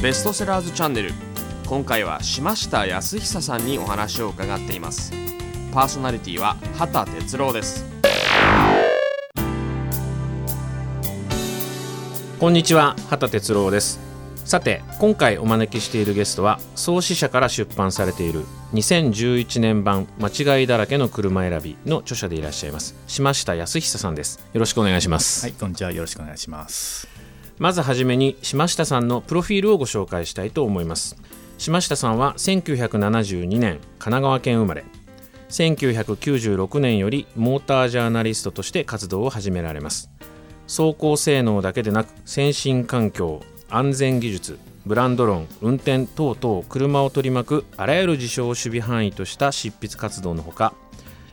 ベストセラーズチャンネル。今回は島下康久さんにお話を伺っています。パーソナリティは畑哲郎です。こんにちは畑哲郎です。さて今回お招きしているゲストは創始者から出版されている2011年版間違いだらけの車選びの著者でいらっしゃいます島下康久さんです。よろしくお願いします。はい、こんにちは。よろしくお願いします。まずはじめに島下さんのプロフィールをご紹介したいと思います。島下さんは1972年神奈川県生まれ。1996年よりモータージャーナリストとして活動を始められます。走行性能だけでなく先進環境安全技術ブランド論運転等々車を取り巻くあらゆる事象を守備範囲とした執筆活動のほか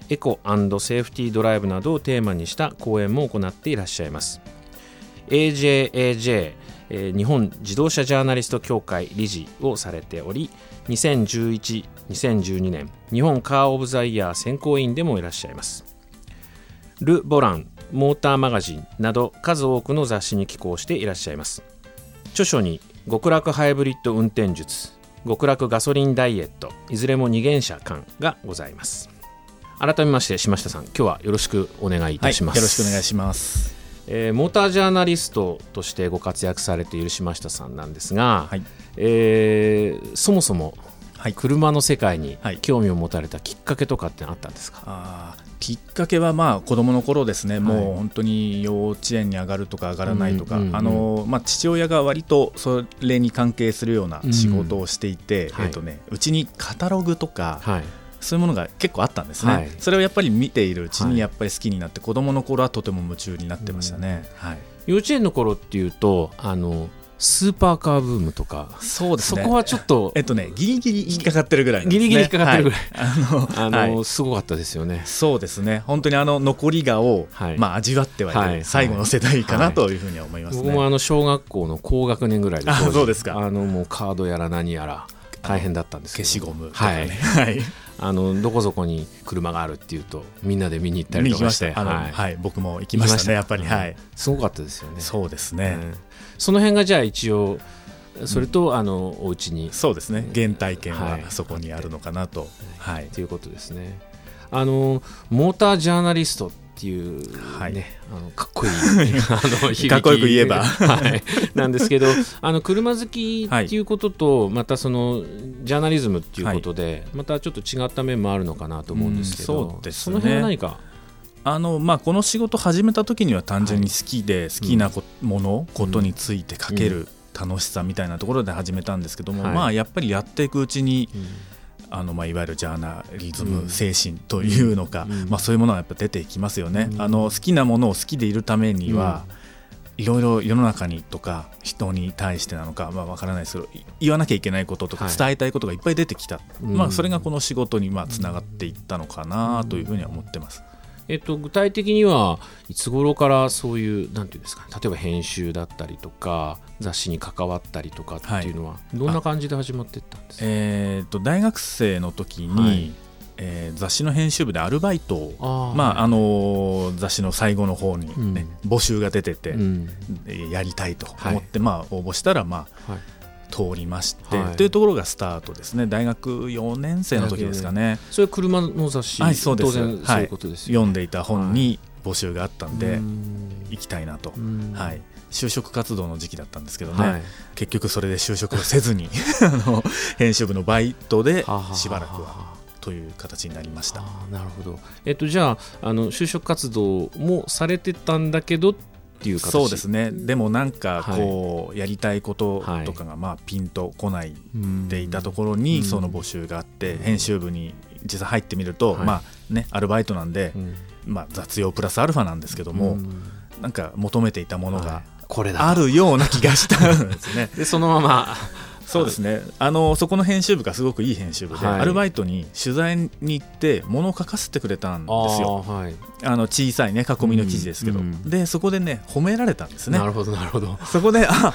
エコセーフティードライブなどをテーマにした講演も行っていらっしゃいます。AJAJ、日本自動車ジャーナリスト協会理事をされており2011、2012年日本カー・オブ・ザ・イヤー選考委員でもいらっしゃいます。ル・ボランモーターマガジンなど数多くの雑誌に寄稿していらっしゃいます。著書に極楽ハイブリッド運転術極楽ガソリンダイエットいずれも二元車間がございます。改めまして島下さん今日はよろしくお願いい、たします、よろしくお願いします。えーモータージャーナリストとしてご活躍されている島下さんなんですが、はい。えーそもそもはい。車の世界にはい。興味を持たれたきっかけとかってあったんですか、あーきっかけはまあ子供の頃ですね、もう本当に幼稚園に上がるとか上がらないとか、父親が割とそれに関係するような仕事をしていて、はい。えっとね、うちにカタログとか、はいそういうものが結構あったんですね、はい。それをやっぱり見ているうちはい。にやっぱり好きになって、子供の頃はとても夢中になってましたね。はい。幼稚園の頃っていうとあのスーパーカーブームとかそうですね。そこはちょっとえっとね、ギリギリ引っかかってるぐらいね、ギリギリ引っかかってるぐらい。はい。あの あの、はい。すごかったですよね。そうですね。本当にあの残り香を、はい。まあ、味わってはいる、はい。最後の世代かなはい。というふうには思いますね。僕もあの小学校の高学年ぐらいでそうですか。あのもうカードやら何やら大変だったんですけど。消しゴムとかはい。ね、はい、あのどこそこに車があるっていうとみんなで見に行ったりとかししてた。あの、ははい。い僕も行きましたねやっぱり、はい、すごかったですよね。そうですね、うん。その辺がじゃあ一応それと、あのお家に。そうですね。原体験ははい。そこにあるのかなと、はい。ということですね。あのモータージャーナリストっていう、ねはい。あのかっこいい あのかっこよく言えば。はい、なんですけど あの車好きっていうことと、またそのジャーナリズムっていうことで、またちょっと違った面もあるのかなと思うんですけど、うんそうですね。その辺は何か？あのまあ、この仕事始めた時には単純に好きで好きなこもの、ことについて書ける楽しさみたいなところで始めたんですけども、はい。まあ、やっぱりやっていくうちに、うんあのまあ、いわゆるジャーナリズうん。ム精神というのか、うん。まあ、そういうものはやっぱ出てきますよね、うん。あの好きなものを好きでいるためには、いろいろ世の中にとか人に対してなのか、まあ、わからないですけどい言わなきゃいけないこととかはい。伝えたいことがいっぱい出てきた、うん。まあ、それがこの仕事にまあつながっていったのかなというふうには思ってます。えっと、具体的にはいつ頃からそういうなんていうんですかね例えば編集だったりとか雑誌に関わったりとかっていうのは、どんな感じで始まっていったんですか、えー、と大学生の時に、はい。えー雑誌の編集部でアルバイトをまああのー雑誌の最後の方に、ね募集が出てて、うん。えーやりたいと思って、まあ、応募したら、まあはい、通りまして、はい。というところがスタートですね。大学4年生の時ですかね。それは車の雑誌、はいそうです。当然そういうことですよ、読んでいた本に募集があったんで、うん。行きたいなと、うん。はい、就職活動の時期だったんですけどね、はい。結局それで就職をせずに あの編集部のバイトでしばらくはという形になりました。なるほど、えっと、じゃああの就職活動もされてたんだけどっていう形。そうですね。でもなんかこう、やりたいことはいとかがまあピンとこないうんでいたところうん。にその募集があって編集部に実際入ってみると、はい。まあねアルバイトなんで、うん。まあ、雑用プラスアルファなんですけども、うん。なんか求めていたものがはい。これだあるような気がしたんですね。でそのままそうですね。あのそこの編集部がすごくいい編集部で、はい。アルバイトに取材に行って物を書かせてくれたんですよ。はい。あの小さいね囲みの記事ですけど、うんうんでそこでね褒められたんですね。なるほどなるほど。そこであ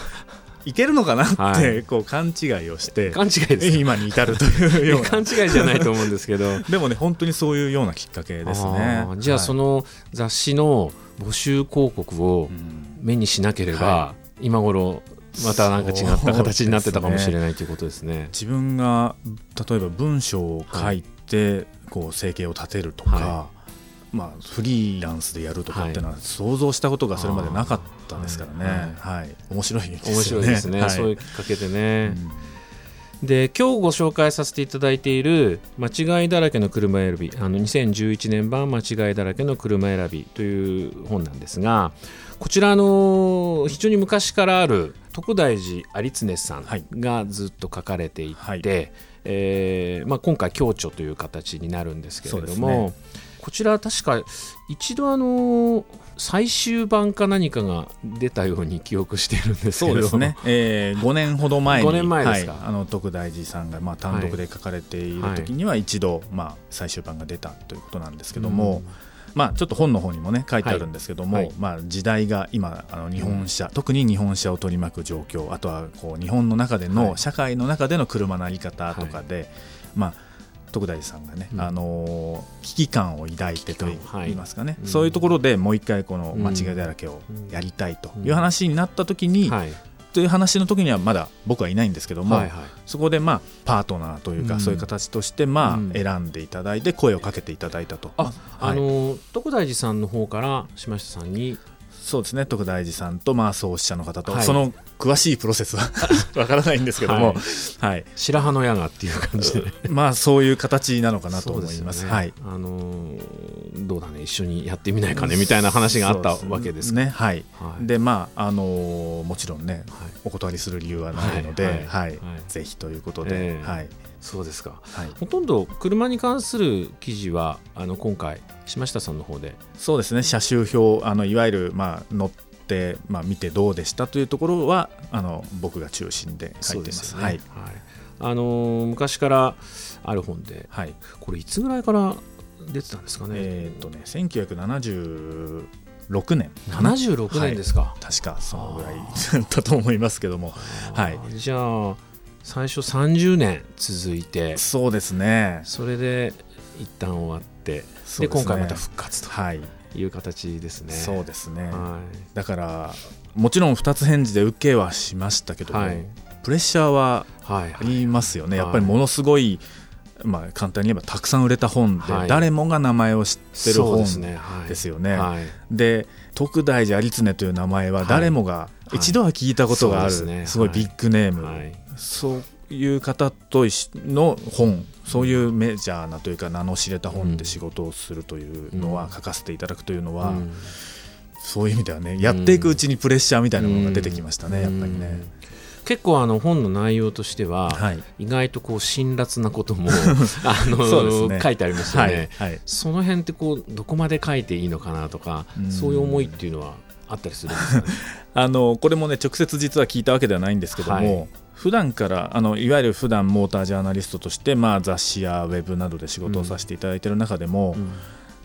いけるのかなって、はい。こう勘違いをして勘違いです今に至るというような。勘違いじゃないと思うんですけど。でもね本当にそういうようなきっかけですね。じゃあその、の雑誌の募集広告をうん。目にしなければ、は今頃またなんか違った形になってたかもしれないということですね。自分が例えば文章を書いて、こう生計を立てるとか、はまあ、フリーランスでやるとかっていうのは想像したことがそれまでなかったですからね、はい。面白いですよね。面白いですね、はい。そういうきっかけでね。うん。で今日ご紹介させていただいている「間違いだらけの車選び」あの2011年版「間違いだらけの車選び」という本なんですがこちらあの非常に昔からある徳大寺有常さんはい。がずっと書かれていて、はい。えーまあ、今回共著という形になるんですけれども、でこちら確か一度あの最終版か何かが出たように記憶しているんですけれど。そうですね、えー、5年ほど前に5年前ですか。はい、あの徳大寺さんがまあ単独で書かれている時には一度、まあ、最終版が出たということなんですけども、まあ、ちょっと本の方にもね書いてあるんですけども、はい。はいまあ、時代が今あの日本車、特に日本車を取り巻く状況あとはこう日本の中での、はい。社会の中での車の在り方とかで、まあ徳大寺さんがね、うん。あのー危機感を抱いてとい。言いますかね、うん。そういうところでもう一回このうん。間違いだらけをやりたいとうん。いう話になった時に、はいという話の時にはまだ僕はいないんですけども、はいはい。そこでまあパートナーというか、うん。そういう形としてまうん。あ選んでいただいて声をかけていただいたと。あ、はい。あの徳大寺さんの方から島下さんにそうですね。徳大寺さんとまあ創始者の方と、はい。その詳しいプロセスは わからないんですけども、はい。白羽の矢がっていう感じで。まあそういう形なのかなと思います。ね。はい。あのーどうだね。一緒にやってみないかねみたいな話があったわけですか。ね。はい。はい。でまああのーもちろんねはい。お断りする理由はないので、ははいい。はい。ぜひということで、ええ。はいそうですか。はい。ほとんど車に関する記事はあの今回島下さんの方で。そうですね。車種表あのいわゆるまあ乗ってまあ見てどうでしたというところはあの僕が中心で書いています。はい。あのー昔からある本ではい。これいつぐらいから出てたんですかね、えーっとね1976年76年ですか、確かそのぐらいだったと思いますけども。はい。じゃあ最初30年続いて。そうですね。それで一旦終わって。ですね。で今回また復活とはい。いう形ですね。そうですね。はだからもちろん2つ返事で受けはしましたけい、ども、はい。プレッシャーははいありますよね、はい。やっぱりものすごい、まあ、簡単に言えばたくさん売れた本で、はい。誰もが名前を知ってる本ですよね。はい。で徳大寺有常という名前は誰もがい。一度は聞いたことがある、そうですね。すごいビッグネーム、はい。そういう方との本そういうメジャーなというか名の知れた本で仕事をするというのは、うん書かせていただくというのは、うん。そういう意味ではねやっていくうちにプレッシャーみたいなものが出てきましたね、やっぱりね。うん結構あの本の内容としては、はい、意外とこう辛辣なことも あのね。書いてありますよはね。い。はい。その辺ってこうどこまで書いていいのかなとか、うん。そういう思いっていうのはあったりするんですか？ね。あのこれもね直接実は聞いたわけではないんですけども、はい。普段からあのいわゆる普段モータージャーナリストとして、まあ、雑誌やウェブなどで仕事をさせていただいている中でも、うん。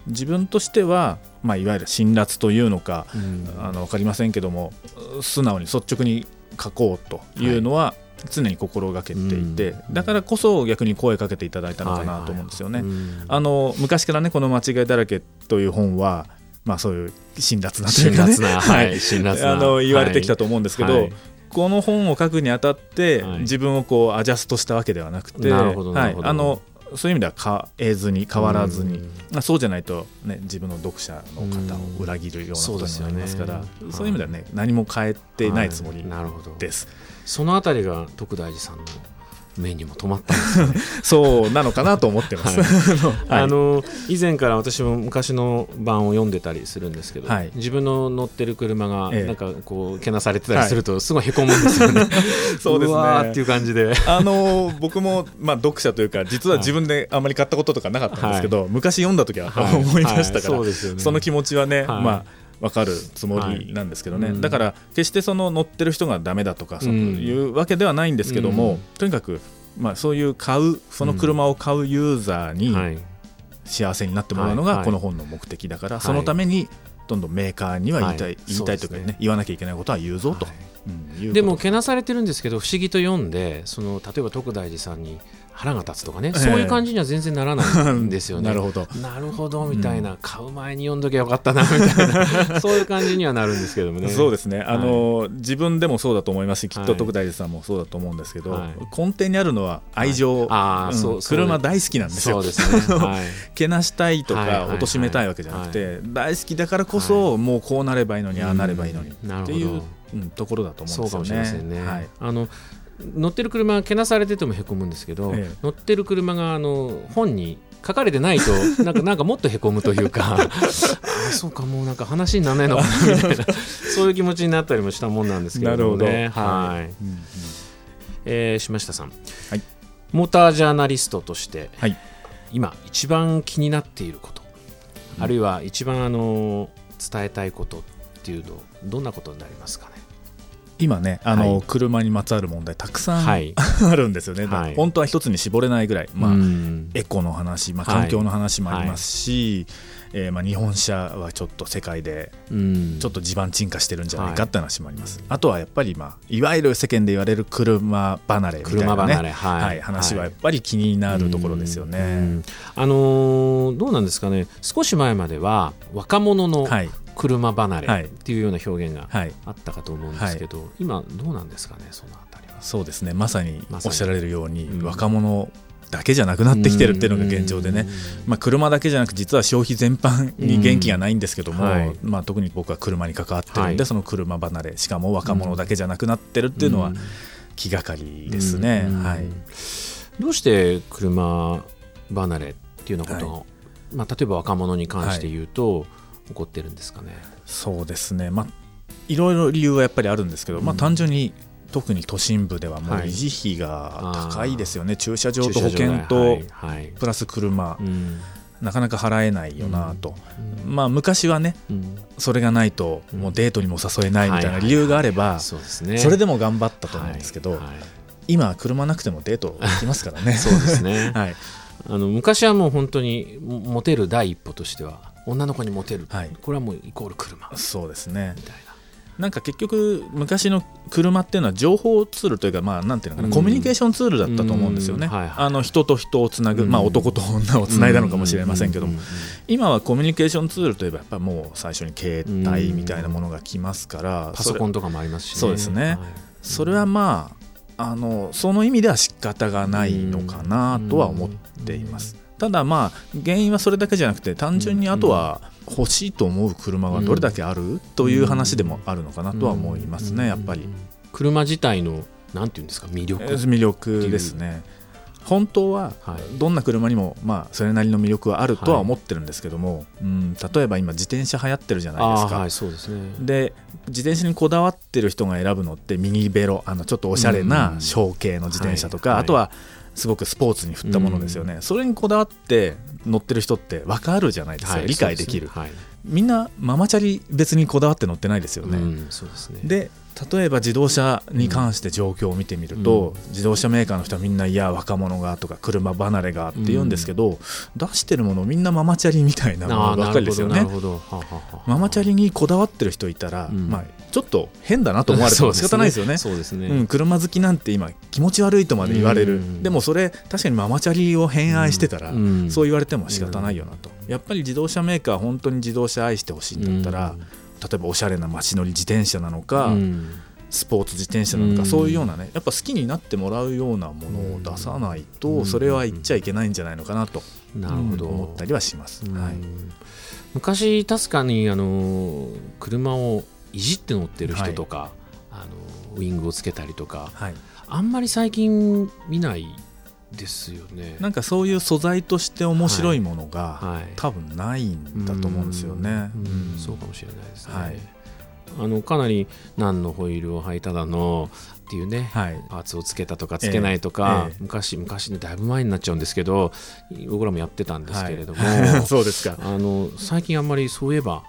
自分としては、まあ、いわゆる辛辣というのか、うん。あの分かりませんけども素直に率直に書こうというのは、常に心がけていて、うん。だからこそ逆に声かけていただいたのかなと思うんですよね。うん。あの昔からねこの「間違いだらけ」という本は、まあ、そういう辛辣なというかね。辛辣な、はい、辛辣な。あの言われてきたと思うんですけど、はい。この本を書くにあたって、はい。自分をこうアジャストしたわけではなくてはい、あのそういう意味では変えずに変わらずに、うん。まあ、そうじゃないと、ね、自分の読者の方を裏切るようなことになりますから、うんそういう意味ではね何も変えてないつもりです、そのあたりが徳大寺さんの目にも止まったんですね。そうなのかなと思ってます。はい。あの以前から私も昔の版を読んでたりするんですけど、はい。自分の乗ってる車がええ。なんかこうけなされてたりするとすごいへこむんですよね。そうですね。わーっていう感じで。あの僕も、まあ、読者というか実は自分であんまり買ったこととかなかったんですけど、昔読んだ時ははい。思いましたから、はい。そね。その気持ちはね、はい。まあ分かるつもりなんですけどね、はい。うんだから決してその乗ってる人がダメだとかそういうわけではないんですけども、うん。とにかく、まあ、そういう買うその車を買うユーザーにはい。幸せになってもらうのがこの本の目的だから、はい。そのためにどんどんメーカーには言いたい、はい。言いたいとかねね。言わなきゃいけないことは言うぞと、はい。うんでもけなされてるんですけど不思議と読んでその例えば徳大寺さんに腹が立つとかね、ええ。そういう感じには全然ならないんですよね。なるほど。なるほどみたいな、買う前に読んどきゃよかったなみたいな。そういう感じにはなるんですけどもね。そうですね。あの、自分でもそうだと思いますしきっはいと徳大さんもそうだと思うんですけど、はい。根底にあるのは愛情、ああ、うん。そうそう。車大好きなんですよ。そうですね。はい。けなしたいとはいはいはい。か貶めたいわけじゃなくて、大好きだからこそ、もうこうなればいいのに、ああなればいいのにっていう、うん。ところだと思うんそうですよね。かもしれませんね。はい。あの乗ってる車がけなされててもへこむんですけど、ええ。乗ってる車があの本に書かれてないと なんかなんかもっとへこむというか。ああそうかもうなんか話にならないのか。なみたいなそういう気持ちになったりもしたもんなんですけれどもね。はい、うんうん。えー島下さん、はい。モータージャーナリストとして、はい。今一番気になっていること、あるいは一番あの伝えたいことっていうとどんなことになりますかね？今ねあの、はい。車にまつわる問題たくさん、はい。あるんですよね、はい。本当は一つに絞れないぐらい、まあうん。エコの話、まあ、はい。環境の話もありますし、えーまあ、日本車はちょっと世界でうん。ちょっと地盤沈下してるんじゃないはいかって話もあります、あとはやっぱり、まあ、いわゆる世間で言われる車離れみたいな、ね、車離れはい。はい、話はやっぱり気になるところですよね。うん。あのーどうなんですかね。少し前までは若者のはい車離はい。れっていうような表現がはい。あったかと思うんですけど、今どうなんですかねそのあたりは？そうですね。まさにおっしゃられるように、うん。若者だけじゃなくなってきてるっていうのが現状でね、まあ、車だけじゃなく実は消費全般に元気がないんですけども、うん。はい。まあ、特に僕は車に関わってるんで、はい。その車離れしかも若者だけじゃなくなってるっていうのは気がかりですね。うん。はい。どうして車離れっていうようなことが、まあ、例えば若者に関して言うと、起こってるんですかね。そうですね、まあ、いろいろ理由はやっぱりあるんですけど、まあ、うん。単純に特に都心部ではもうはい。維持費が高いですよね、駐車場と保険とはいはい。プラス車、うん。なかなか払えないよなと、うん。まあ、昔はねうん。それがないとうん。もうデートにも誘えないみたいははいない。理由があればそれでも頑張ったと思うんですけど、はい。はい。今は車なくてもデートできますからね。そうですね。はい。あの昔はもう本当にもモテる第一歩としては女の子にモテる、はい。これはもうイコール車。そうですね。みたいな。なんか結局昔の車っていうのは情報ツールというかまあなんていうのかな、うん。コミュニケーションツールだったと思うんですよね、あの人と人をつなぐ、うん。まあ男と女をつないだのかもしれませんけども、今はコミュニケーションツールといえばやっぱもう最初に携帯みたいなものが来ますから、ンパソコンとかもありますしね。そうですね。はい。それはまああのその意味では仕方がないのかなとは思っています。ただまあ原因はそれだけじゃなくて単純にあとは欲しいと思う車がどれだけあるという話でもあるのかなとは思いますねやっぱり。車自体のなんていうんですか魅力、魅力ですね。本当ははい。どんな車にもまあそれなりの魅力はあるとは思ってるんですけども、うん、例えば今自転車流行ってるじゃないですか。はいそうですね。で自転車にこだわってる人が選ぶのってミニベロあのちょっとおしゃれな小径の自転車とか、はいはい。あとはすごくスポーツに振ったものですよね、それにこだわって乗ってる人って分かるじゃないですか、はい理解できる。ね。はい。みんなママチャリ別にこだわって乗ってないですよね、うんそうですね。で例えば自動車に関して状況を見てみると、うん。自動車メーカーの人はみんないや若者がとか車離れがって言うんですけど、出してるものみんなママチャリみたいなものばっかりですよね。ママチャリにこだわってる人いたら、うん。まあ、ちょっと変だなと思われても仕方ないですよね。そうですね。うん、車好きなんて今気持ち悪いとまで言われる、うん。でもそれ確かにママチャリを偏愛してたら、うん。そう言われても仕方ないよなと、やっぱり自動車メーカーは本当に自動車愛してほしいんだったら、例えばおしゃれな街乗り自転車なのか、うん。スポーツ自転車なのか、うん。そういうようなねやっぱ好きになってもらうようなものを出さないと、うん。それは言っちゃいけないんじゃないのかなと、なるほど、うん思ったりはします。うん。はい。昔確かにあの車をいじって乗ってる人とか、あのウイングをつけたりとかはい。あんまり最近見ないですよね。なんかそういう素材として面白いものが、はい、多分ないんだと思うんですよね。うんうんそうかもしれないですね。はいあのかなり何のホイールを履いただのっていうね、はいパーツをつけたとかつけないとか、ええええ昔昔ねだいぶ前になっちゃうんですけど僕らもやってたんですけれども、はい そうですか。あの最近あんまりそういえば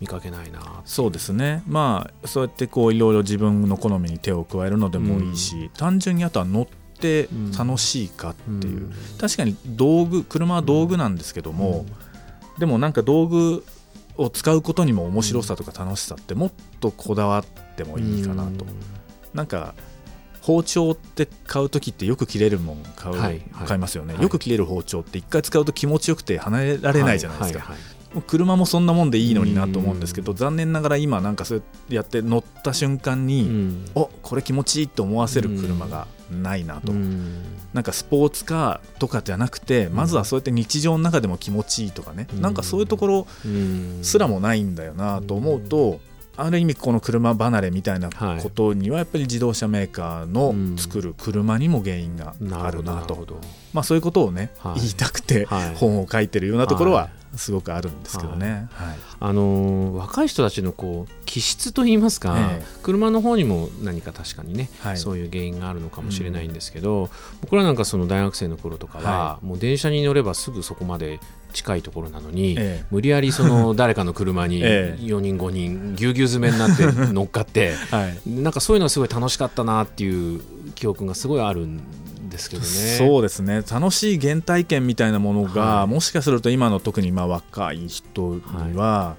見かけないなそうですね。まあそうやってこういろいろ自分の好みに手を加えるのでもいいし、単純にあとは乗って楽しいかっていう。うん。確かに道具車は道具なんですけども、でもなんか道具を使うことにも面白さとか楽しさってもっとこだわってもいいかなと。なんか包丁って買う時ってよく切れるもん買う、はいはい。買いますよね、はい。よく切れる包丁って一回使うと気持ちよくて離れられないじゃないですか、はいはい車もそんなもんでいいのになと思うんですけど残念ながら今なんかそうやって乗った瞬間に、うん。おこれ気持ちいいって思わせる車がないなと、うん。なんかスポーツカーとかじゃなくてまずはそうやって日常の中でも気持ちいいとかね、うん。なんかそういうところうん。すらもないんだよなと思うと、ある意味この車離れみたいなことにはやっぱり自動車メーカーの作る車にも原因があるなと、まあ、そういうことをね、はい。言いたくてはい。本を書いてるようなところははすごくあるんですけどね。はい。あのー若い人たちのこう気質といいますか、ええ。車の方にも何か確かにね、はい。そういう原因があるのかもしれないんですけど、僕らなんかその大学生の頃とかは、はもう電車に乗ればすぐそこまで近いところなのに、ええ。無理やりその 誰かの車にええ。4人5人ぎゅうぎゅう詰めになって乗っかって はい。なんかそういうのがすごい楽しかったなっていう記憶がすごいあるんですけどね。そうですね。楽しい原体験みたいなものが、はい。もしかすると今の特にまあ若い人には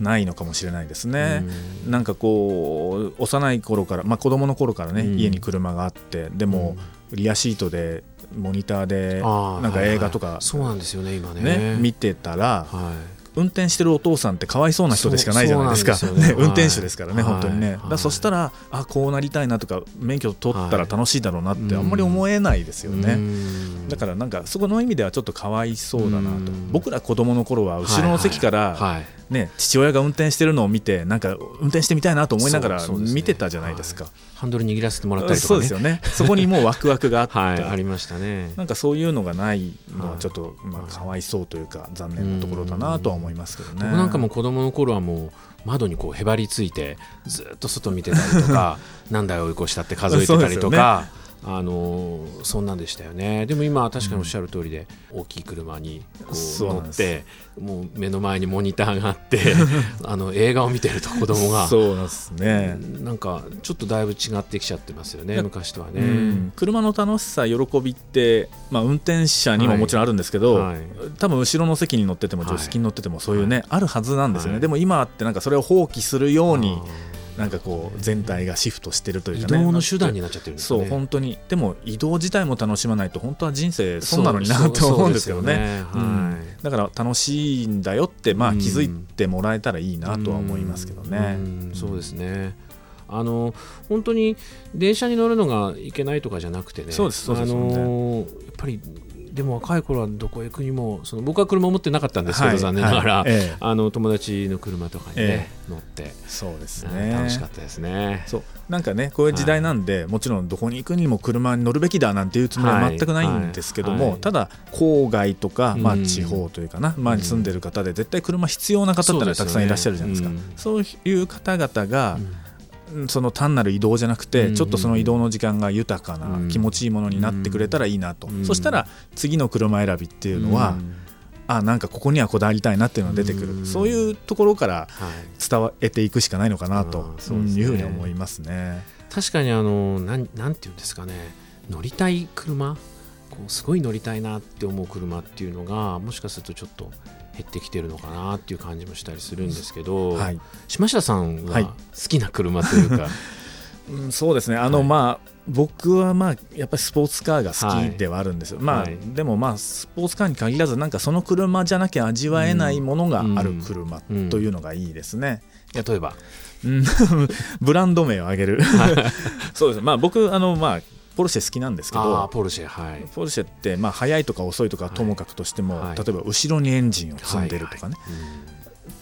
ないのかもしれないですね。うん。なんかこう幼い頃から、まあ、子供の頃からね、うん。家に車があってでも、リアシートでモニターでなんか映画とかそうなんですよね今ね。ね見てたらはい。運転してるお父さんってかわいそうな人でしかないじゃないですか。ね。ね運転手ですからね、はい。本当にね、はい。だそしたらあこうなりたいなとか免許取ったら楽しいだろうなってはい。あんまり思えないですよね、うん。だからなんかそこの意味ではちょっとかわいそうだなと。うん。僕ら子供の頃は後ろの席から、はいね、父親が運転してるのを見てなんか運転してみたいなと思いながら見てたじゃないですか。ハンドル握らせてもらったりとかね。そうですよね。そこにもうワクワクがあって、はいありましたね。なんかそういうのがないのははいちょっとまあかわいそうというか残念なところだなとは思いますけどね。僕なんかも子供の頃はもう窓にこうへばりついてずっと外見てたりとか なんだよ追い越したって数えてたりとか、あのーそんなんでしたよね。でも今は確かにおっしゃる通りで、大きい車にこそう乗ってもう目の前にモニターがあって あの映画を見てると子供が。そうなんですね。なんかちょっとだいぶ違ってきちゃってますよね昔とはね。うん。車の楽しさ、喜びって、まあ、運転者にももちろんあるんですけど、はい。多分後ろの席に乗っててもはい助手席に乗っててもそういうね、あるはずなんですよね、はいでも今ってなんかそれを放棄するようにあなんかこう全体がシフトしてるというー移かね。動の手段になっちゃってるんですかそうね。本当に。でも移動自体も楽しまないと本当は人生損なのになそうって思うんですけどね。そうですよね。うん。はい。だから楽しいんだよってまあうん。気づいてもらえたらいいなとは思いますけどね。うん。そうですね。あの本当に電車に乗るのがいけないとかじゃなくてね。そうですそうですあのやっぱりでも若い頃はどこへ行くにもその僕は車持ってなかったんですけど、はい残念ながら、はいええ。あの友達の車とかにね、え乗って、そうですうんね楽しかったですね。そう。なんかねこういう時代なんで、もちろんどこに行くにも車に乗るべきだなんていうつもりは全くないんですけども、はい。はい。ただ郊外とか、まあ、うん地方というかな、まあ、住んでる方で絶対車必要な方ってのはたくさんいらっしゃるじゃないですか。そうそういう方々がう、んうんその単なる移動じゃなくて、うん。ちょっとその移動の時間が豊かな、うん。気持ちいいものになってくれたらいいなと、うん。そしたら次の車選びっていうのは、ん。あなんかここにはこだわりたいなっていうのが出てくる、うん。そういうところからはい。伝えていくしかないのかなと、いうふうに思いますね。確かにあのなんなんていうんですかね。乗りたい車？こうすごい乗りたいなって思う車っていうのがもしかするとちょっと減ってきてるのかなっていう感じもしたりするんですけど、はい。島下さんはい。は好きな車というか、うん、そうですね。あの、はい。まあ僕はまあやっぱりスポーツカーが好きではあるんですよ、まあ、はい。でもまあスポーツカーに限らずなんかその車じゃなきゃ味わえないものがある車うんというのがいいですね。例えば。うん。ブランド名を挙げる。そうです。まあ僕あのまあポルシェ好きなんですけどポルシェはい。ポルシェってまあ速いとか遅いとかともかくとしても、はい。例えば後ろにエンジンを積んでるとかね、うん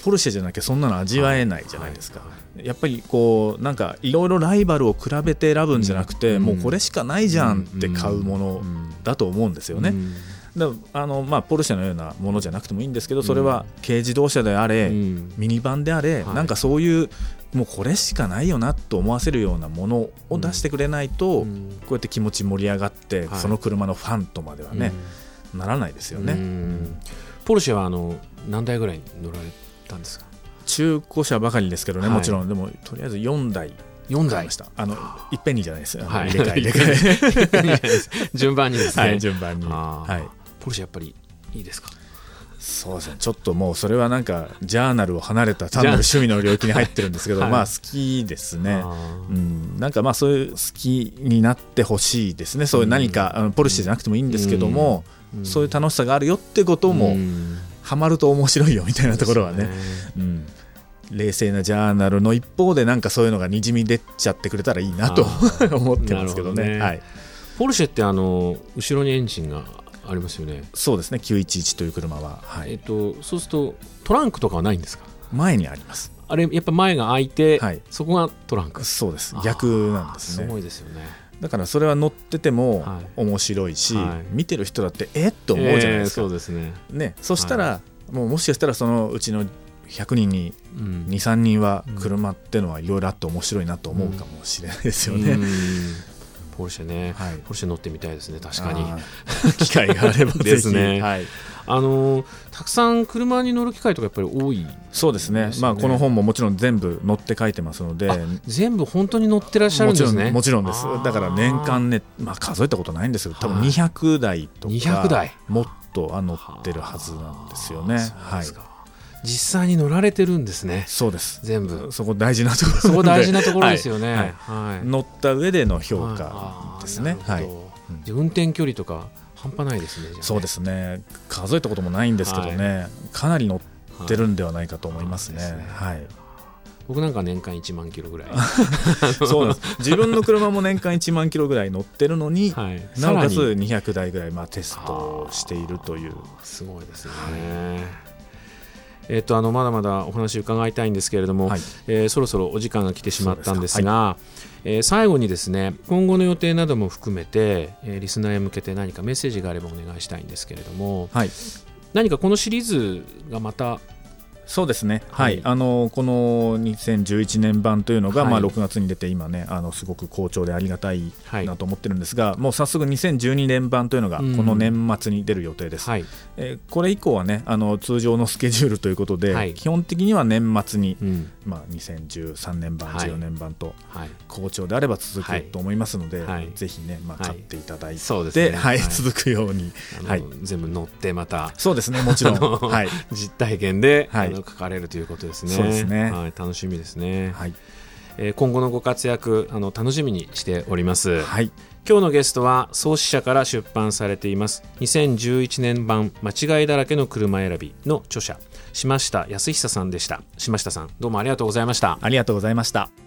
ポルシェじゃなきゃそんなの味わえないじゃないですか、はやっぱりこうなんかいろいろライバルを比べて選ぶんじゃなくて、うん。もうこれしかないじゃんって買うものだと思うんですよね。うん。だあのまあ、ポルシェのようなものじゃなくてもいいんですけどそれは軽自動車であれ、うん。ミニバンであれ、はい。なんかそういうもうこれしかないよなと思わせるようなものを出してくれないと、うん。こうやって気持ち盛り上がって、はい。その車のファンとまではね、ならないですようんね。うん。ポルシェはあの何台ぐらい乗られたんですか？中古車ばかりですけどね、はい。もちろん。でもとりあえず4台4台。あのいっぺんにじゃないですよ、はい。入れ替え。入れ替順番にですえ、ね、はい、順番に、はい、ポルシェやっぱりいいですか？そうですね。ちょっともうそれはなんかジャーナルを離れた単なる趣味の領域に入ってるんですけど、はい。まあ好きですね。うん、なんかまあそういう好きになってほしいですね。そういう何か、あのポルシェじゃなくてもいいんですけども、うん。そういう楽しさがあるよってことも、うんハマると面白いよみたいなところはね。うん、冷静なジャーナルの一方でなんかそういうのがにじみ出ちゃってくれたらいいなとあ 思ってますけどね。ね。はい、ポルシェってあの後ろにエンジンがありますよね、そうですね。911という車は、はい、えっとそうするとトランクとかはないんですか？前にあります。あれやっぱ前が開いて、はい。そこがトランク。そうです。逆なんですあーすごねいですよね。だからそれは乗っててもはい。面白いし、はい。見てる人だってえっと思うじゃないですか、えーそうですね、ね、そしたら、もうもしかしたらそのうちの100人にうん。23人は車ってのはいろいろあって面白いなと思うかもしれないですよね。うんポルシェね、はい。ポルシェ乗ってみたいですね確かに。機会があればですね。はい、あのーたくさん車に乗る機会とかやっぱり多いそうですね。まあ、この本ももちろん全部載って書いてますので。あ全部本当に乗ってらっしゃるんですね。もちろんです。だから年間ね、まあ、数えたことないんですけど多分はい200台とか、200台。もっとあ乗ってるはずなんですよね。はい実際に乗られてるんですね。そうです。全部。そこ大事なところそこ大事なところはいですよね、はい。はい。乗った上での評はい。価ですね。はい。運転距離とか半端ないですねそうですね。数えたこともないんですけどね、かなり乗ってるんではないかと思いますね。はい。僕なんか年間1万キロぐらい、そうなんです。自分の車も年間1万キロぐらい乗ってるのに、はい、なおかつさらに。200台ぐらいまあテストをしているという。すごいですね、えっとあのまだまだお話伺いたいんですけれども、はい。えーそろそろお時間が来てしまったんですがえー最後にですね今後の予定なども含めて、えーリスナーへ向けて何かメッセージがあればお願いしたいんですけれどもはい。何かこのシリーズがまたそうですね、ははい。いあのこの2011年版というのが、はい。まあ、6月に出て今ねあのすごく好調でありがたいはい。なと思ってるんですが、もう早速2012年版というのがこうん。の年末に出る予定です、はい、えーこれ以降はねあの通常のスケジュールということで、はい。基本的には年末に、うん。まあ、2013年版、はい。14年版とはい、好調であれば続くと思いますので、はい。ぜひね、まあ、はい。買っていただいて、そうですね。はいはい。続くように、はい、全部乗ってまたそうですねもちろん、はい。実体験で、はい。あの書かれるということですね。そうですねはい、楽しみですね、はいえー今後のご活躍あの楽しみにしております。はい、今日のゲストは創始者から出版されています2011年版間違いだらけの車選びの著者島下康久さんでした島下さんどうもありがとうございましたありがとうございました。